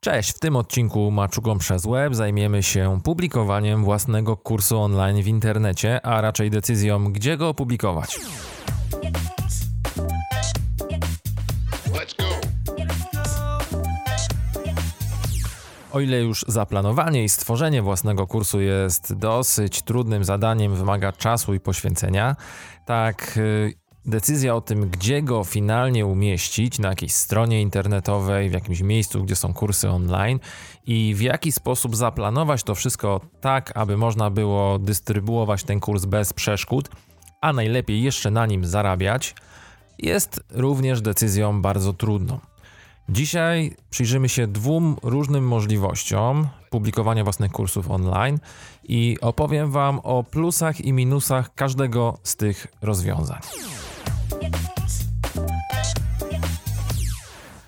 Cześć, w tym odcinku Maczugą przez Web zajmiemy się publikowaniem własnego kursu online w internecie, a raczej decyzją, gdzie go opublikować. O ile już zaplanowanie i stworzenie własnego kursu jest dosyć trudnym zadaniem, wymaga czasu i poświęcenia, tak y, decyzja o tym, gdzie go finalnie umieścić, na jakiejś stronie internetowej, w jakimś miejscu, gdzie są kursy online i w jaki sposób zaplanować to wszystko tak, aby można było dystrybuować ten kurs bez przeszkód, a najlepiej jeszcze na nim zarabiać, jest również decyzją bardzo trudną. Dzisiaj przyjrzymy się dwóm różnym możliwościom publikowania własnych kursów online i opowiem Wam o plusach i minusach każdego z tych rozwiązań.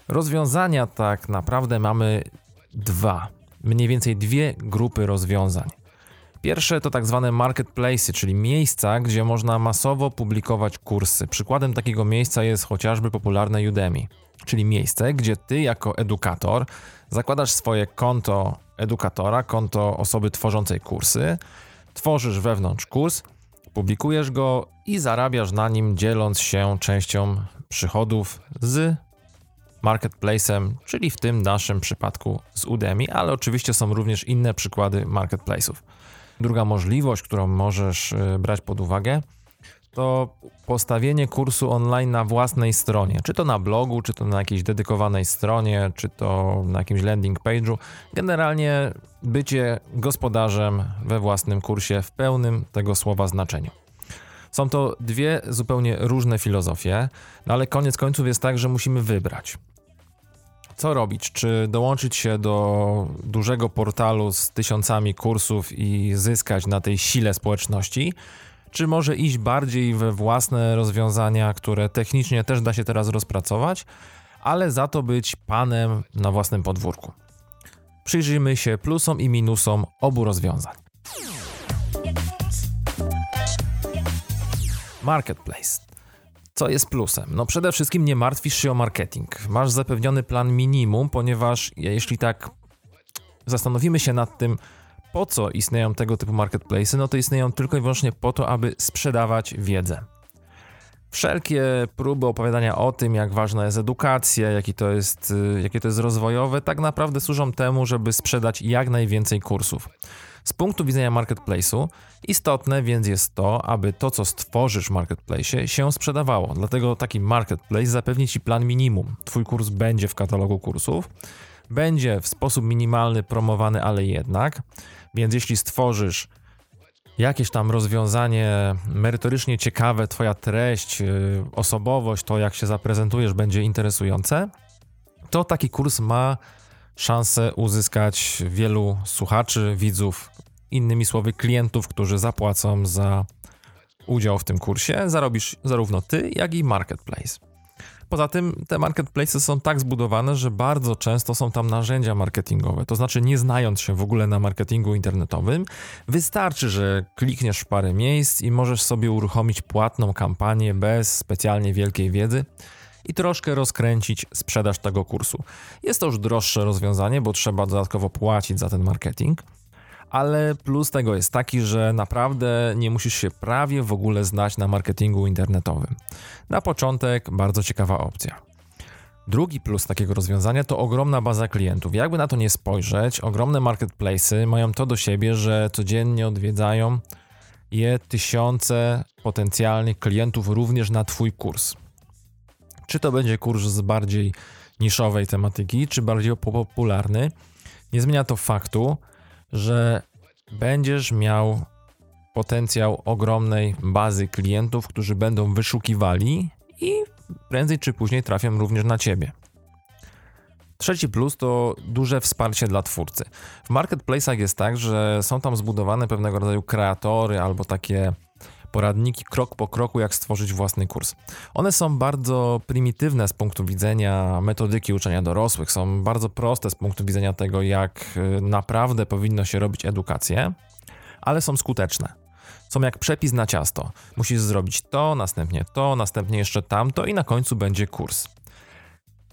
Rozwiązania tak naprawdę mamy dwa, mniej więcej dwie grupy rozwiązań. Pierwsze to tak zwane marketplace, czyli miejsca, gdzie można masowo publikować kursy. Przykładem takiego miejsca jest chociażby popularne Udemy, czyli miejsce, gdzie ty jako edukator zakładasz swoje konto edukatora, konto osoby tworzącej kursy, tworzysz wewnątrz kurs, publikujesz go i zarabiasz na nim, dzieląc się częścią przychodów z marketplacem, czyli w tym naszym przypadku z Udemy, ale oczywiście są również inne przykłady marketplace'ów. Druga możliwość, którą możesz y, brać pod uwagę, to postawienie kursu online na własnej stronie, czy to na blogu, czy to na jakiejś dedykowanej stronie, czy to na jakimś landing page'u. Generalnie bycie gospodarzem we własnym kursie w pełnym tego słowa znaczeniu. Są to dwie zupełnie różne filozofie, no ale koniec końców jest tak, że musimy wybrać co robić? Czy dołączyć się do dużego portalu z tysiącami kursów i zyskać na tej sile społeczności? Czy może iść bardziej we własne rozwiązania, które technicznie też da się teraz rozpracować, ale za to być panem na własnym podwórku? Przyjrzyjmy się plusom i minusom obu rozwiązań. Marketplace. Co jest plusem? No przede wszystkim nie martwisz się o marketing. Masz zapewniony plan minimum, ponieważ jeśli tak zastanowimy się nad tym, po co istnieją tego typu marketplace, no to istnieją tylko i wyłącznie po to, aby sprzedawać wiedzę. Wszelkie próby opowiadania o tym, jak ważna jest edukacja, jaki to jest, y, jakie to jest rozwojowe, tak naprawdę służą temu, żeby sprzedać jak najwięcej kursów. Z punktu widzenia marketplace'u istotne więc jest to, aby to, co stworzysz w marketplace, się sprzedawało. Dlatego taki marketplace zapewni ci plan minimum. Twój kurs będzie w katalogu kursów, będzie w sposób minimalny promowany, ale jednak. Więc jeśli stworzysz jakieś tam rozwiązanie merytorycznie ciekawe, twoja treść, y, osobowość, to jak się zaprezentujesz będzie interesujące, to taki kurs ma szansę uzyskać wielu słuchaczy, widzów, innymi słowy klientów, którzy zapłacą za udział w tym kursie. Zarobisz zarówno ty, jak i marketplace. Poza tym te marketplaces są tak zbudowane, że bardzo często są tam narzędzia marketingowe. To znaczy, nie znając się w ogóle na marketingu internetowym, wystarczy, że klikniesz w parę miejsc i możesz sobie uruchomić płatną kampanię bez specjalnie wielkiej wiedzy i troszkę rozkręcić sprzedaż tego kursu. Jest to już droższe rozwiązanie, bo trzeba dodatkowo płacić za ten marketing. Ale plus tego jest taki, że naprawdę nie musisz się prawie w ogóle znać na marketingu internetowym. Na początek bardzo ciekawa opcja. Drugi plus takiego rozwiązania to ogromna baza klientów. Jakby na to nie spojrzeć, ogromne marketplace'y mają to do siebie, że codziennie odwiedzają je tysiące potencjalnych klientów również na Twój kurs. Czy to będzie kurs z bardziej niszowej tematyki, czy bardziej popularny, nie zmienia to faktu, że będziesz miał potencjał ogromnej bazy klientów, którzy będą wyszukiwali i prędzej czy później trafią również na ciebie. Trzeci plus to duże wsparcie dla twórcy. W marketplace'ach jest tak, że są tam zbudowane pewnego rodzaju kreatory albo takie poradniki krok po kroku, jak stworzyć własny kurs. One są bardzo prymitywne z punktu widzenia metodyki uczenia dorosłych, są bardzo proste z punktu widzenia tego, jak y, naprawdę powinno się robić edukację, ale są skuteczne. Są jak przepis na ciasto. Musisz zrobić to, następnie to, następnie jeszcze tamto i na końcu będzie kurs.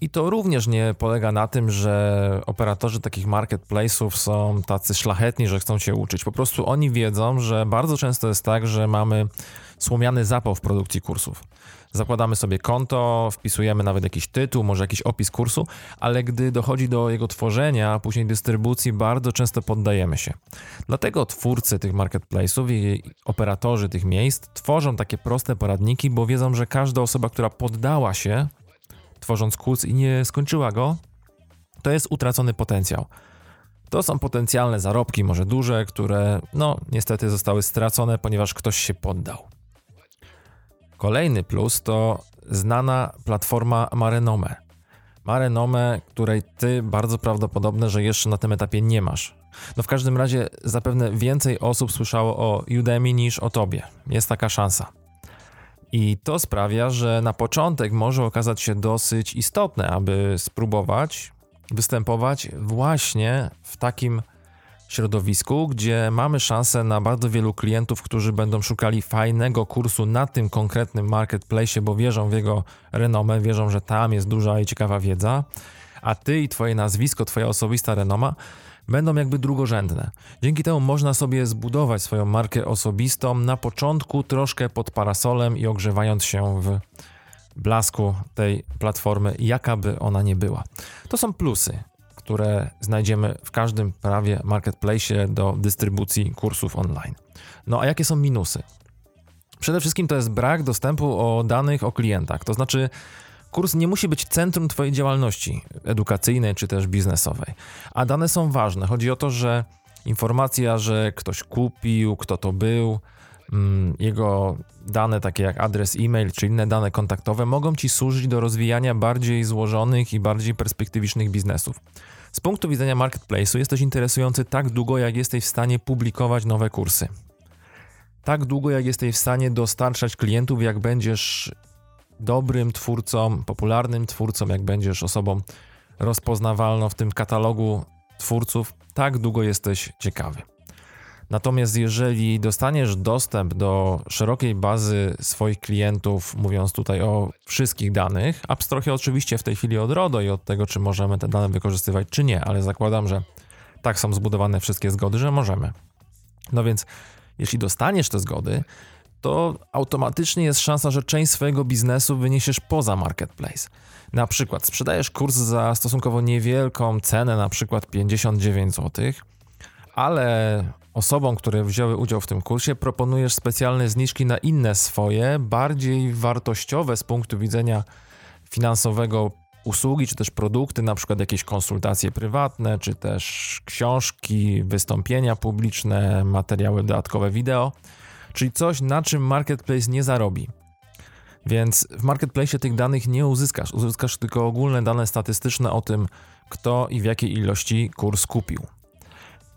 I to również nie polega na tym, że operatorzy takich marketplace'ów są tacy szlachetni, że chcą się uczyć. Po prostu oni wiedzą, że bardzo często jest tak, że mamy słomiany zapał w produkcji kursów. Zakładamy sobie konto, wpisujemy nawet jakiś tytuł, może jakiś opis kursu, ale gdy dochodzi do jego tworzenia, a później dystrybucji, bardzo często poddajemy się. Dlatego twórcy tych marketplace'ów i operatorzy tych miejsc tworzą takie proste poradniki, bo wiedzą, że każda osoba, która poddała się, tworząc kurs i nie skończyła go, to jest utracony potencjał. To są potencjalne zarobki, może duże, które no niestety zostały stracone, ponieważ ktoś się poddał. Kolejny plus to znana platforma Marenome. Marenome, której ty bardzo prawdopodobne, że jeszcze na tym etapie nie masz. No w każdym razie zapewne więcej osób słyszało o Udemy niż o tobie. Jest taka szansa. I to sprawia, że na początek może okazać się dosyć istotne, aby spróbować występować właśnie w takim środowisku, gdzie mamy szansę na bardzo wielu klientów, którzy będą szukali fajnego kursu na tym konkretnym marketplace, bo wierzą w jego renomę, wierzą, że tam jest duża i ciekawa wiedza, a ty i twoje nazwisko, twoja osobista renoma będą jakby drugorzędne. Dzięki temu można sobie zbudować swoją markę osobistą na początku troszkę pod parasolem i ogrzewając się w blasku tej platformy, jaka by ona nie była. To są plusy które znajdziemy w każdym prawie marketplace do dystrybucji kursów online. No a jakie są minusy? Przede wszystkim to jest brak dostępu o danych o klientach, to znaczy kurs nie musi być centrum Twojej działalności edukacyjnej czy też biznesowej, a dane są ważne. Chodzi o to, że informacja, że ktoś kupił, kto to był, mm, jego dane takie jak adres e-mail czy inne dane kontaktowe mogą Ci służyć do rozwijania bardziej złożonych i bardziej perspektywicznych biznesów. Z punktu widzenia marketplace'u jesteś interesujący tak długo, jak jesteś w stanie publikować nowe kursy. Tak długo, jak jesteś w stanie dostarczać klientów, jak będziesz dobrym twórcą, popularnym twórcą, jak będziesz osobą rozpoznawalną w tym katalogu twórców, tak długo jesteś ciekawy. Natomiast jeżeli dostaniesz dostęp do szerokiej bazy swoich klientów, mówiąc tutaj o wszystkich danych, abstrahuję oczywiście w tej chwili od RODO i od tego, czy możemy te dane wykorzystywać, czy nie, ale zakładam, że tak są zbudowane wszystkie zgody, że możemy. No więc, jeśli dostaniesz te zgody, to automatycznie jest szansa, że część swojego biznesu wyniesiesz poza marketplace. Na przykład sprzedajesz kurs za stosunkowo niewielką cenę, na przykład 59 zł, ale osobom, które wzięły udział w tym kursie, proponujesz specjalne zniżki na inne swoje, bardziej wartościowe z punktu widzenia finansowego usługi, czy też produkty, na przykład jakieś konsultacje prywatne, czy też książki, wystąpienia publiczne, materiały dodatkowe wideo, czyli coś, na czym marketplace nie zarobi. Więc w marketplace tych danych nie uzyskasz, uzyskasz tylko ogólne dane statystyczne o tym, kto i w jakiej ilości kurs kupił.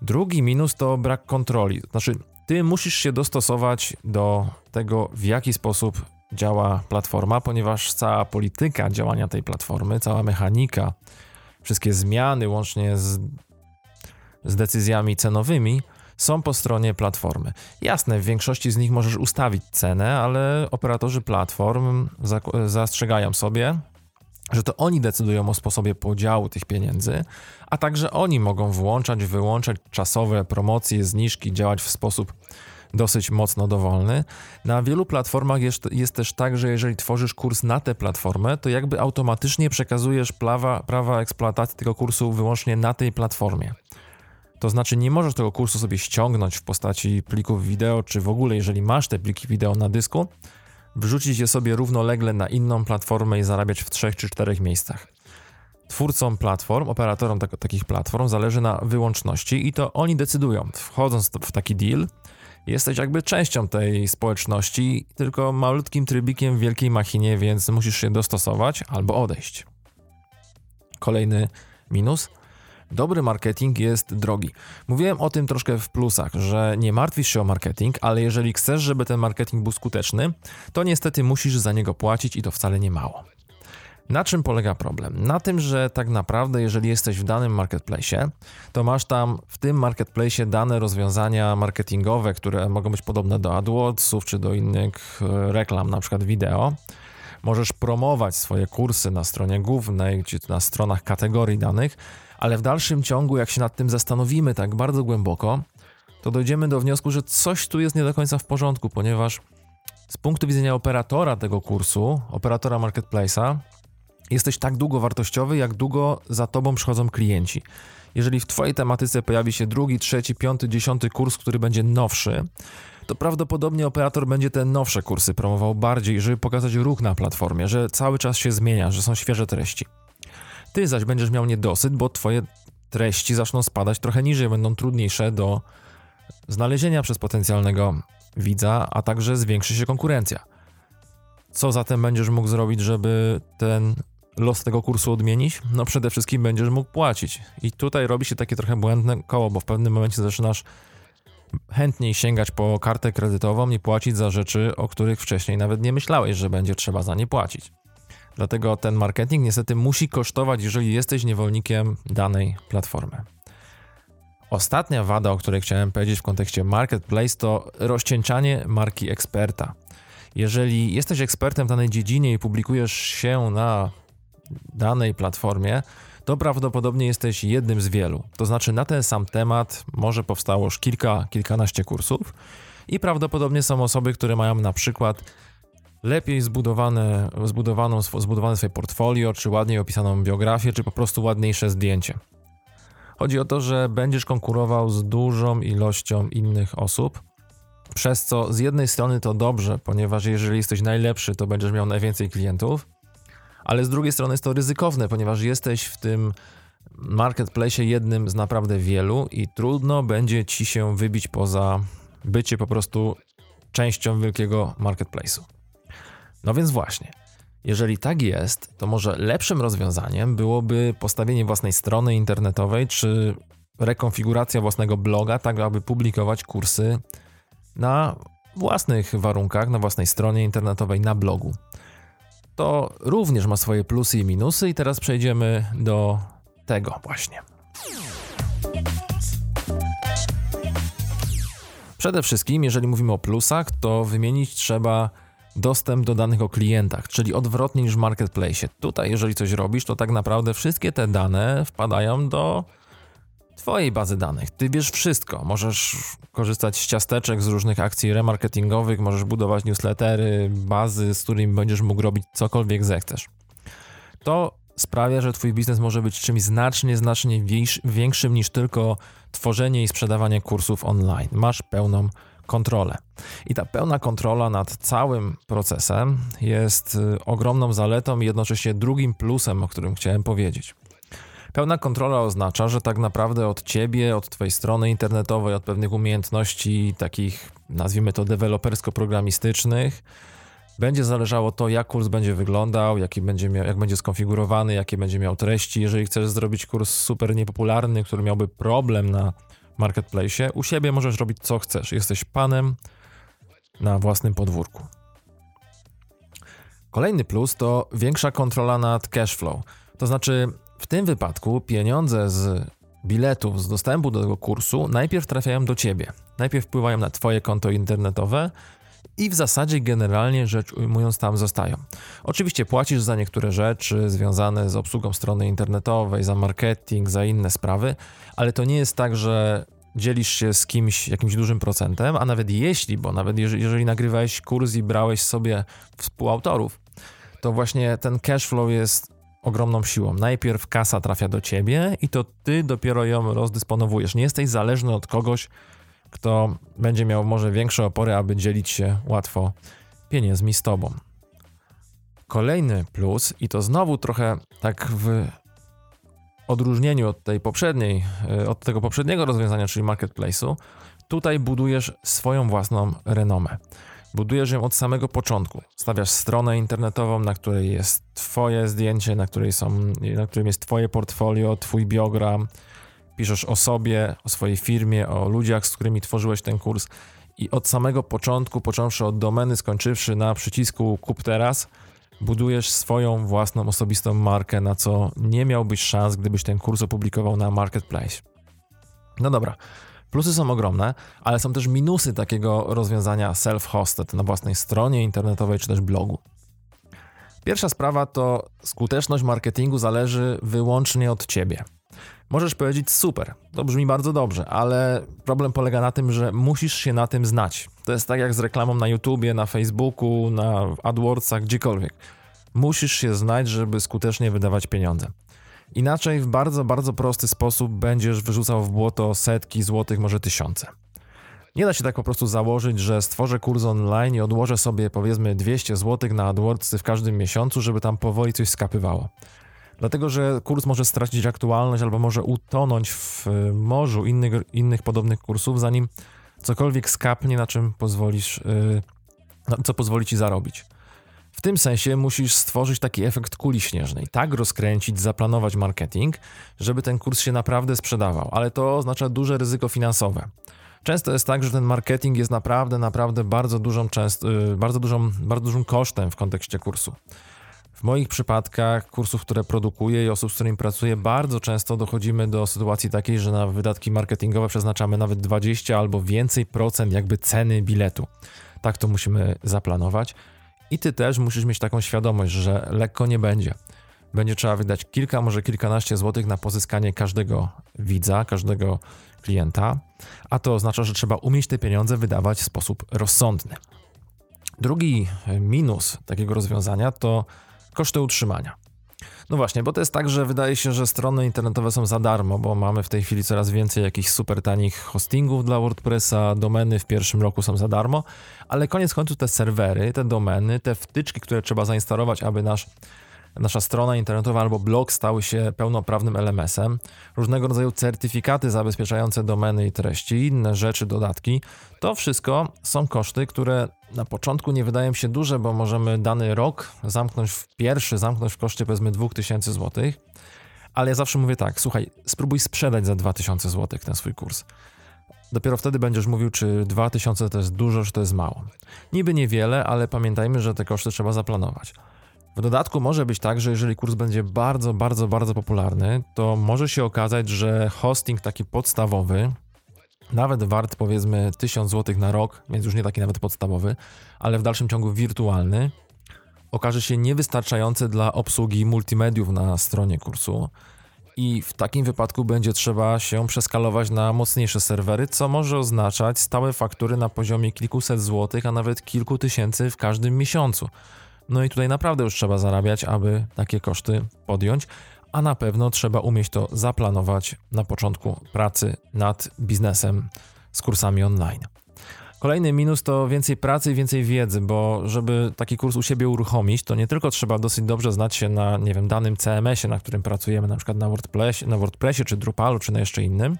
Drugi minus to brak kontroli. Znaczy, ty musisz się dostosować do tego, w jaki sposób działa platforma, ponieważ cała polityka działania tej platformy, cała mechanika, wszystkie zmiany, łącznie z, z decyzjami cenowymi, są po stronie platformy. Jasne, w większości z nich możesz ustawić cenę, ale operatorzy platform zastrzegają sobie, że to oni decydują o sposobie podziału tych pieniędzy, a także oni mogą włączać, wyłączać czasowe promocje, zniżki, działać w sposób dosyć mocno dowolny. Na wielu platformach jest, jest też tak, że jeżeli tworzysz kurs na tę platformę, to jakby automatycznie przekazujesz prawa, prawa eksploatacji tego kursu wyłącznie na tej platformie. To znaczy, nie możesz tego kursu sobie ściągnąć w postaci plików wideo, czy w ogóle, jeżeli masz te pliki wideo na dysku, wrzucić je sobie równolegle na inną platformę i zarabiać w trzech czy czterech miejscach. Twórcom platform, operatorom tak, takich platform zależy na wyłączności i to oni decydują. Wchodząc w taki deal, jesteś jakby częścią tej społeczności, tylko malutkim trybikiem w wielkiej machinie, więc musisz się dostosować albo odejść. Kolejny minus – Dobry marketing jest drogi. Mówiłem o tym troszkę w plusach, że nie martwisz się o marketing, ale jeżeli chcesz, żeby ten marketing był skuteczny, to niestety musisz za niego płacić i to wcale nie mało. Na czym polega problem? Na tym, że tak naprawdę, jeżeli jesteś w danym marketplace, to masz tam w tym marketplace dane rozwiązania marketingowe, które mogą być podobne do AdWordsów czy do innych e, reklam, na przykład wideo. Możesz promować swoje kursy na stronie głównej, czy na stronach kategorii danych, ale w dalszym ciągu, jak się nad tym zastanowimy tak bardzo głęboko, to dojdziemy do wniosku, że coś tu jest nie do końca w porządku, ponieważ z punktu widzenia operatora tego kursu, operatora marketplace'a, jesteś tak długo wartościowy, jak długo za tobą przychodzą klienci. Jeżeli w Twojej tematyce pojawi się drugi, trzeci, piąty, dziesiąty kurs, który będzie nowszy, to prawdopodobnie operator będzie te nowsze kursy promował bardziej, żeby pokazać ruch na platformie, że cały czas się zmienia, że są świeże treści. Ty zaś będziesz miał niedosyt, bo Twoje treści zaczną spadać trochę niżej, będą trudniejsze do znalezienia przez potencjalnego widza, a także zwiększy się konkurencja. Co zatem będziesz mógł zrobić, żeby ten los tego kursu odmienić? No przede wszystkim będziesz mógł płacić. I tutaj robi się takie trochę błędne koło, bo w pewnym momencie zaczynasz chętniej sięgać po kartę kredytową i płacić za rzeczy, o których wcześniej nawet nie myślałeś, że będzie trzeba za nie płacić. Dlatego ten marketing niestety musi kosztować, jeżeli jesteś niewolnikiem danej platformy. Ostatnia wada, o której chciałem powiedzieć w kontekście marketplace, to rozcieńczanie marki eksperta. Jeżeli jesteś ekspertem w danej dziedzinie i publikujesz się na danej platformie, to prawdopodobnie jesteś jednym z wielu. To znaczy, na ten sam temat może powstało już kilka, kilkanaście kursów, i prawdopodobnie są osoby, które mają na przykład lepiej zbudowane, zbudowaną, zbudowane swoje portfolio, czy ładniej opisaną biografię, czy po prostu ładniejsze zdjęcie. Chodzi o to, że będziesz konkurował z dużą ilością innych osób, przez co z jednej strony to dobrze, ponieważ jeżeli jesteś najlepszy, to będziesz miał najwięcej klientów, ale z drugiej strony jest to ryzykowne, ponieważ jesteś w tym marketplace jednym z naprawdę wielu i trudno będzie ci się wybić poza bycie po prostu częścią wielkiego marketplace'u. No więc właśnie, jeżeli tak jest, to może lepszym rozwiązaniem byłoby postawienie własnej strony internetowej czy rekonfiguracja własnego bloga, tak aby publikować kursy na własnych warunkach, na własnej stronie internetowej, na blogu. To również ma swoje plusy i minusy, i teraz przejdziemy do tego właśnie. Przede wszystkim, jeżeli mówimy o plusach, to wymienić trzeba dostęp do danych o klientach, czyli odwrotnie niż w marketplace. Tutaj, jeżeli coś robisz, to tak naprawdę wszystkie te dane wpadają do Twojej bazy danych. Ty wiesz wszystko. Możesz korzystać z ciasteczek, z różnych akcji remarketingowych, możesz budować newslettery, bazy, z którymi będziesz mógł robić cokolwiek zechcesz. To sprawia, że Twój biznes może być czymś znacznie, znacznie większym niż tylko tworzenie i sprzedawanie kursów online. Masz pełną kontrolę. I ta pełna kontrola nad całym procesem jest y, ogromną zaletą i jednocześnie drugim plusem, o którym chciałem powiedzieć. Pełna kontrola oznacza, że tak naprawdę od ciebie, od twojej strony internetowej, od pewnych umiejętności takich, nazwijmy to, dewelopersko-programistycznych, będzie zależało to, jak kurs będzie wyglądał, jaki będzie miał, jak będzie skonfigurowany, jakie będzie miał treści. Jeżeli chcesz zrobić kurs super niepopularny, który miałby problem na marketplace, u siebie możesz robić co chcesz. Jesteś panem na własnym podwórku. Kolejny plus to większa kontrola nad cash flow. To znaczy, w tym wypadku pieniądze z biletów, z dostępu do tego kursu najpierw trafiają do ciebie. Najpierw wpływają na twoje konto internetowe, i w zasadzie generalnie rzecz ujmując tam zostają. Oczywiście płacisz za niektóre rzeczy związane z obsługą strony internetowej, za marketing, za inne sprawy, ale to nie jest tak, że dzielisz się z kimś jakimś dużym procentem, a nawet jeśli, bo nawet jeżeli, nagrywałeś kurs i brałeś sobie współautorów, to właśnie ten cash flow jest ogromną siłą. Najpierw kasa trafia do ciebie i to ty dopiero ją rozdysponowujesz. Nie jesteś zależny od kogoś, kto będzie miał może większe opory, aby dzielić się łatwo pieniędzmi z tobą. Kolejny plus, i to znowu trochę tak w odróżnieniu od tej poprzedniej, e, od tego poprzedniego rozwiązania, czyli marketplace'u, tutaj budujesz swoją własną renomę. Budujesz ją od samego początku. Stawiasz stronę internetową, na której jest Twoje zdjęcie, na, której są, na którym jest Twoje portfolio, Twój biogram, piszesz o sobie, o swojej firmie, o ludziach, z którymi tworzyłeś ten kurs i od samego początku, począwszy od domeny, skończywszy na przycisku kup teraz, budujesz swoją własną osobistą markę, na co nie miałbyś szans, gdybyś ten kurs opublikował na marketplace. No dobra, plusy są ogromne, ale są też minusy takiego rozwiązania self-hosted na własnej stronie internetowej czy też blogu. Pierwsza sprawa to skuteczność marketingu zależy wyłącznie od ciebie. Możesz powiedzieć super, to brzmi bardzo dobrze, ale problem polega na tym, że musisz się na tym znać. To jest tak jak z reklamą na YouTubie, na Facebooku, na AdWordsach, gdziekolwiek. Musisz się znać, żeby skutecznie wydawać pieniądze. Inaczej w bardzo, bardzo prosty sposób będziesz wyrzucał w błoto setki złotych, może tysiące. Nie da się tak po prostu założyć, że stworzę kurs online i odłożę sobie powiedzmy 200 zł na AdWordsy w każdym miesiącu, żeby tam powoli coś skapywało. Dlatego, że kurs może stracić aktualność albo może utonąć w e, morzu innych, innych podobnych kursów, zanim cokolwiek skapnie, na czym pozwolisz, e, co pozwoli ci zarobić. W tym sensie musisz stworzyć taki efekt kuli śnieżnej, tak rozkręcić, zaplanować marketing, żeby ten kurs się naprawdę sprzedawał, ale to oznacza duże ryzyko finansowe. Często jest tak, że ten marketing jest naprawdę, naprawdę bardzo dużą, częst, y, bardzo dużą, bardzo dużym kosztem w kontekście kursu. W moich przypadkach kursów, które produkuję i osób, z którymi pracuję, bardzo często dochodzimy do sytuacji takiej, że na wydatki marketingowe przeznaczamy nawet 20 albo więcej procent jakby ceny biletu. Tak to musimy zaplanować. I ty też musisz mieć taką świadomość, że lekko nie będzie. Będzie trzeba wydać kilka, może kilkanaście złotych na pozyskanie każdego widza, każdego klienta, a to oznacza, że trzeba umieć te pieniądze wydawać w sposób rozsądny. Drugi minus takiego rozwiązania to koszty utrzymania. No właśnie, bo to jest tak, że wydaje się, że strony internetowe są za darmo, bo mamy w tej chwili coraz więcej jakichś super tanich hostingów dla WordPressa, domeny w pierwszym roku są za darmo, ale koniec końców te serwery, te domeny, te wtyczki, które trzeba zainstalować, aby nasz nasza strona internetowa albo blog stały się pełnoprawnym LMS-em, różnego rodzaju certyfikaty zabezpieczające domeny i treści, inne rzeczy, dodatki. To wszystko są koszty, które na początku nie wydają się duże, bo możemy dany rok zamknąć w pierwszy, zamknąć w koszcie powiedzmy 2000 zł. Ale ja zawsze mówię tak, słuchaj, spróbuj sprzedać za 2000 zł ten swój kurs. Dopiero wtedy będziesz mówił, czy 2000 to jest dużo, czy to jest mało. Niby niewiele, ale pamiętajmy, że te koszty trzeba zaplanować. W dodatku może być tak, że jeżeli kurs będzie bardzo, bardzo, bardzo popularny, to może się okazać, że hosting taki podstawowy, nawet wart powiedzmy 1000 zł na rok, więc już nie taki nawet podstawowy, ale w dalszym ciągu wirtualny, okaże się niewystarczający dla obsługi multimediów na stronie kursu. I w takim wypadku będzie trzeba się przeskalować na mocniejsze serwery, co może oznaczać stałe faktury na poziomie kilkuset złotych, a nawet kilku tysięcy w każdym miesiącu. No i tutaj naprawdę już trzeba zarabiać, aby takie koszty podjąć, a na pewno trzeba umieć to zaplanować na początku pracy nad biznesem z kursami online. Kolejny minus to więcej pracy i więcej wiedzy, bo żeby taki kurs u siebie uruchomić, to nie tylko trzeba dosyć dobrze znać się na, nie wiem, danym CMS-ie, na którym pracujemy, na przykład na WordPressie, na WordPressie czy Drupalu, czy na jeszcze innym,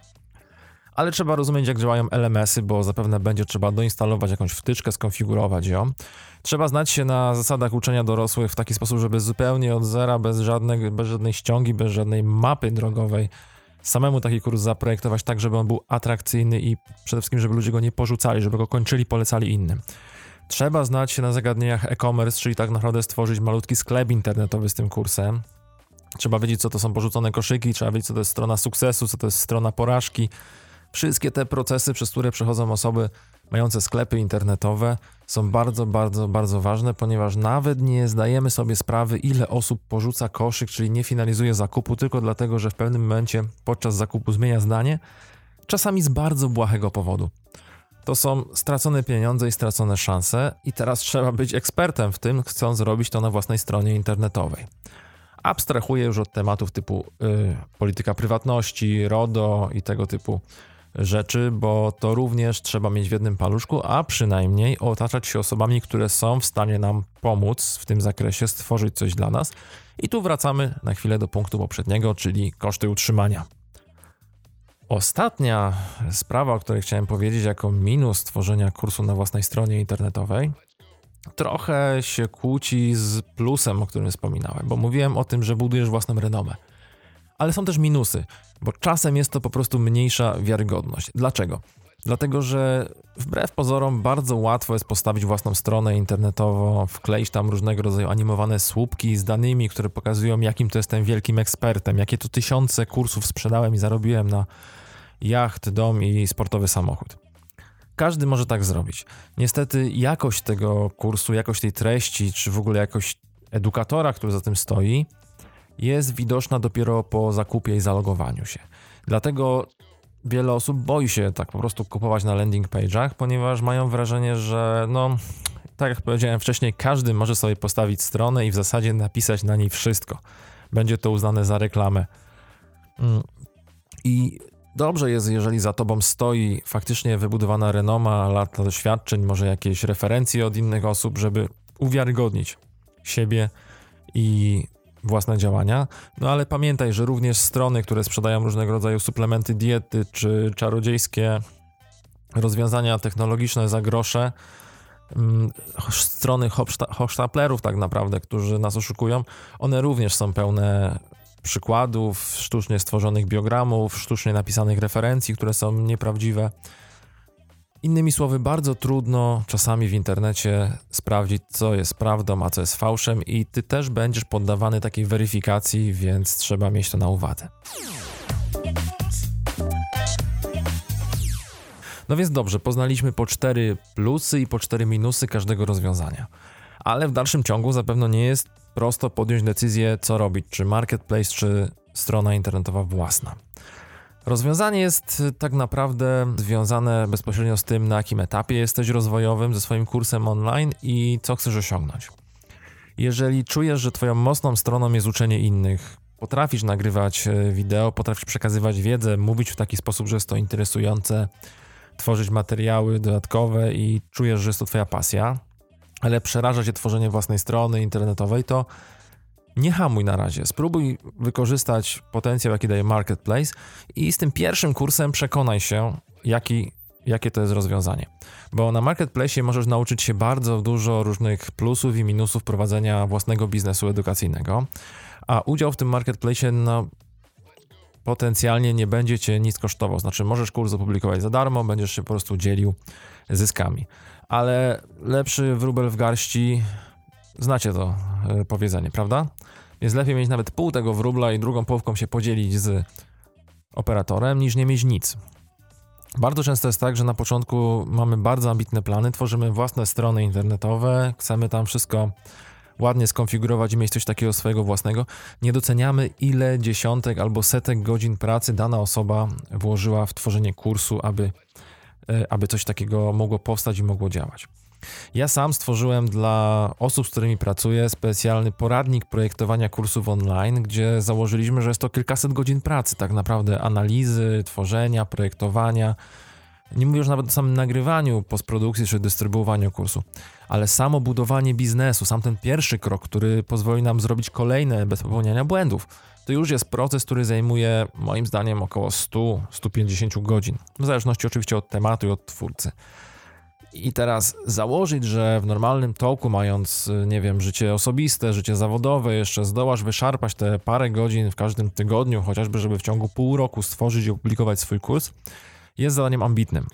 ale trzeba rozumieć, jak działają LMS-y, bo zapewne będzie trzeba doinstalować jakąś wtyczkę, skonfigurować ją. Trzeba znać się na zasadach uczenia dorosłych w taki sposób, żeby zupełnie od zera, bez, żadnej, bez żadnej ściągi, bez żadnej mapy drogowej, samemu taki kurs zaprojektować tak, żeby on był atrakcyjny i przede wszystkim, żeby ludzie go nie porzucali, żeby go kończyli, polecali innym. Trzeba znać się na zagadnieniach e-commerce, czyli tak naprawdę stworzyć malutki sklep internetowy z tym kursem. Trzeba wiedzieć, co to są porzucone koszyki, trzeba wiedzieć, co to jest strona sukcesu, co to jest strona porażki. Wszystkie te procesy, przez które przechodzą osoby mające sklepy internetowe, są bardzo, bardzo, bardzo ważne, ponieważ nawet nie zdajemy sobie sprawy, ile osób porzuca koszyk, czyli nie finalizuje zakupu, tylko dlatego, że w pewnym momencie podczas zakupu zmienia zdanie, czasami z bardzo błahego powodu. To są stracone pieniądze i stracone szanse, i teraz trzeba być ekspertem w tym, chcąc zrobić to na własnej stronie internetowej. Abstrahuję już od tematów typu yy, polityka prywatności, RODO i tego typu rzeczy, bo to również trzeba mieć w jednym paluszku, a przynajmniej otaczać się osobami, które są w stanie nam pomóc w tym zakresie, stworzyć coś dla nas. I tu wracamy na chwilę do punktu poprzedniego, czyli koszty utrzymania. Ostatnia sprawa, o której chciałem powiedzieć jako minus tworzenia kursu na własnej stronie internetowej, trochę się kłóci z plusem, o którym wspominałem, bo mówiłem o tym, że budujesz własną renomę ale są też minusy, bo czasem jest to po prostu mniejsza wiarygodność. Dlaczego? Dlatego, że wbrew pozorom bardzo łatwo jest postawić własną stronę internetową, wkleić tam różnego rodzaju animowane słupki z danymi, które pokazują, jakim to jestem wielkim ekspertem, jakie to tysiące kursów sprzedałem i zarobiłem na jacht, dom i sportowy samochód. Każdy może tak zrobić. Niestety jakość tego kursu, jakość tej treści, czy w ogóle jakość edukatora, który za tym stoi, jest widoczna dopiero po zakupie i zalogowaniu się. Dlatego wiele osób boi się tak po prostu kupować na landing page'ach, ponieważ mają wrażenie, że no, tak jak powiedziałem wcześniej, każdy może sobie postawić stronę i w zasadzie napisać na niej wszystko. Będzie to uznane za reklamę. Mm. I dobrze jest, jeżeli za tobą stoi faktycznie wybudowana renoma, lata doświadczeń, może jakieś referencje od innych osób, żeby uwiarygodnić siebie i własne działania. No ale pamiętaj, że również strony, które sprzedają różnego rodzaju suplementy diety czy czarodziejskie rozwiązania technologiczne za grosze, mm, strony hochsztaplerów tak naprawdę, którzy nas oszukują, one również są pełne przykładów, sztucznie stworzonych biogramów, sztucznie napisanych referencji, które są nieprawdziwe. Innymi słowy, bardzo trudno czasami w internecie sprawdzić, co jest prawdą, a co jest fałszem, i ty też będziesz poddawany takiej weryfikacji, więc trzeba mieć to na uwadze. No więc dobrze, poznaliśmy po cztery plusy i po cztery minusy każdego rozwiązania. Ale w dalszym ciągu zapewne nie jest prosto podjąć decyzję, co robić, czy marketplace, czy strona internetowa własna. Rozwiązanie jest tak naprawdę związane bezpośrednio z tym, na jakim etapie jesteś rozwojowym ze swoim kursem online i co chcesz osiągnąć. Jeżeli czujesz, że Twoją mocną stroną jest uczenie innych, potrafisz nagrywać e, wideo, potrafisz przekazywać wiedzę, mówić w taki sposób, że jest to interesujące, tworzyć materiały dodatkowe i czujesz, że jest to Twoja pasja, ale przeraża Cię tworzenie własnej strony internetowej, to nie hamuj na razie. Spróbuj wykorzystać potencjał, jaki daje marketplace i z tym pierwszym kursem przekonaj się, jaki, jakie to jest rozwiązanie. Bo na marketplace możesz nauczyć się bardzo dużo różnych plusów i minusów prowadzenia własnego biznesu edukacyjnego, a udział w tym marketplace no, potencjalnie nie będzie cię nic kosztował. Znaczy, możesz kurs opublikować za darmo, będziesz się po prostu dzielił zyskami. Ale lepszy wróbel w garści Znacie to e, powiedzenie, prawda? Jest lepiej mieć nawet pół tego wróbla i drugą połówką się podzielić z operatorem, niż nie mieć nic. Bardzo często jest tak, że na początku mamy bardzo ambitne plany, tworzymy własne strony internetowe, chcemy tam wszystko ładnie skonfigurować i mieć coś takiego swojego własnego. Nie doceniamy, ile dziesiątek albo setek godzin pracy dana osoba włożyła w tworzenie kursu, aby, e, aby coś takiego mogło powstać i mogło działać. Ja sam stworzyłem dla osób, z którymi pracuję, specjalny poradnik projektowania kursów online, gdzie założyliśmy, że jest to kilkaset godzin pracy, tak naprawdę analizy, tworzenia, projektowania. Nie mówię już nawet o samym nagrywaniu, postprodukcji czy dystrybuowaniu kursu, ale samo budowanie biznesu, sam ten pierwszy krok, który pozwoli nam zrobić kolejne bez popełniania błędów, to już jest proces, który zajmuje moim zdaniem około 100-150 godzin, w zależności oczywiście od tematu i od twórcy. I teraz założyć, że w normalnym toku, mając, nie wiem, życie osobiste, życie zawodowe, jeszcze zdołasz wyszarpać te parę godzin w każdym tygodniu, chociażby, żeby w ciągu pół roku stworzyć i opublikować swój kurs, jest zadaniem ambitnym.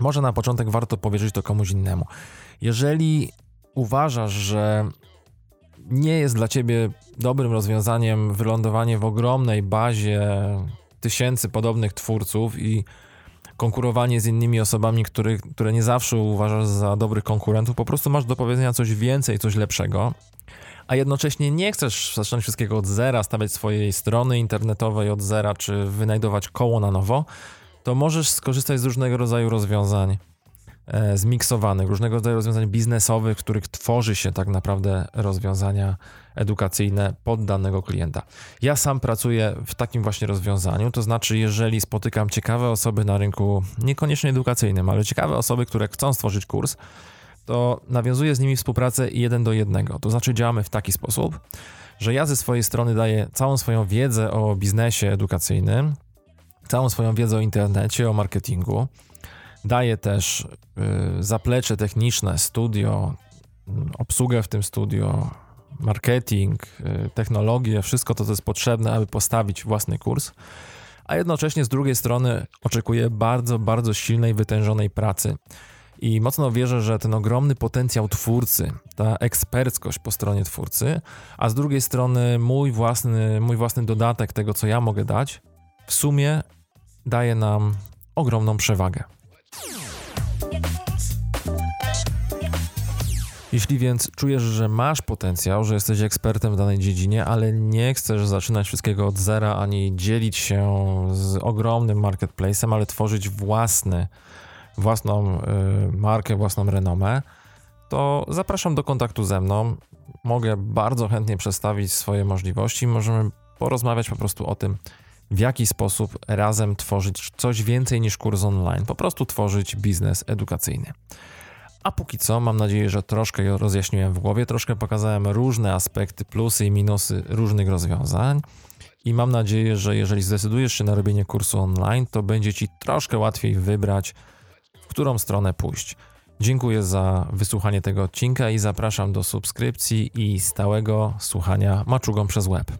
Może na początek warto powierzyć to komuś innemu. Jeżeli uważasz, że nie jest dla ciebie dobrym rozwiązaniem wylądowanie w ogromnej bazie tysięcy podobnych twórców i konkurowanie z innymi osobami, który, które nie zawsze uważasz za dobrych konkurentów, po prostu masz do powiedzenia coś więcej, coś lepszego, a jednocześnie nie chcesz zacząć wszystkiego od zera, stawiać swojej strony internetowej od zera, czy wynajdować koło na nowo, to możesz skorzystać z różnego rodzaju rozwiązań zmiksowanych, różnego rodzaju rozwiązań biznesowych, w których tworzy się tak naprawdę rozwiązania edukacyjne pod danego klienta. Ja sam pracuję w takim właśnie rozwiązaniu, to znaczy, jeżeli spotykam ciekawe osoby na rynku, niekoniecznie edukacyjnym, ale ciekawe osoby, które chcą stworzyć kurs, to nawiązuję z nimi współpracę jeden do jednego. To znaczy, działamy w taki sposób, że ja ze swojej strony daję całą swoją wiedzę o biznesie edukacyjnym, całą swoją wiedzę o internecie, o marketingu Daje też y, zaplecze techniczne, studio, obsługę w tym studio, marketing, y, technologię, wszystko to, co jest potrzebne, aby postawić własny kurs. A jednocześnie z drugiej strony oczekuję bardzo, bardzo silnej, wytężonej pracy. I mocno wierzę, że ten ogromny potencjał twórcy, ta eksperckość po stronie twórcy, a z drugiej strony mój własny, mój własny dodatek tego, co ja mogę dać, w sumie daje nam ogromną przewagę. Jeśli więc czujesz, że masz potencjał, że jesteś ekspertem w danej dziedzinie, ale nie chcesz zaczynać wszystkiego od zera ani dzielić się z ogromnym marketplacem, ale tworzyć własny, własną y, markę, własną renomę, to zapraszam do kontaktu ze mną. Mogę bardzo chętnie przedstawić swoje możliwości. Możemy porozmawiać po prostu o tym, w jaki sposób razem tworzyć coś więcej niż kurs online, po prostu tworzyć biznes edukacyjny. A póki co, mam nadzieję, że troszkę rozjaśniłem w głowie, troszkę pokazałem różne aspekty, plusy i minusy różnych rozwiązań. I mam nadzieję, że jeżeli zdecydujesz się na robienie kursu online, to będzie ci troszkę łatwiej wybrać, w którą stronę pójść. Dziękuję za wysłuchanie tego odcinka i zapraszam do subskrypcji i stałego słuchania maczugą przez web.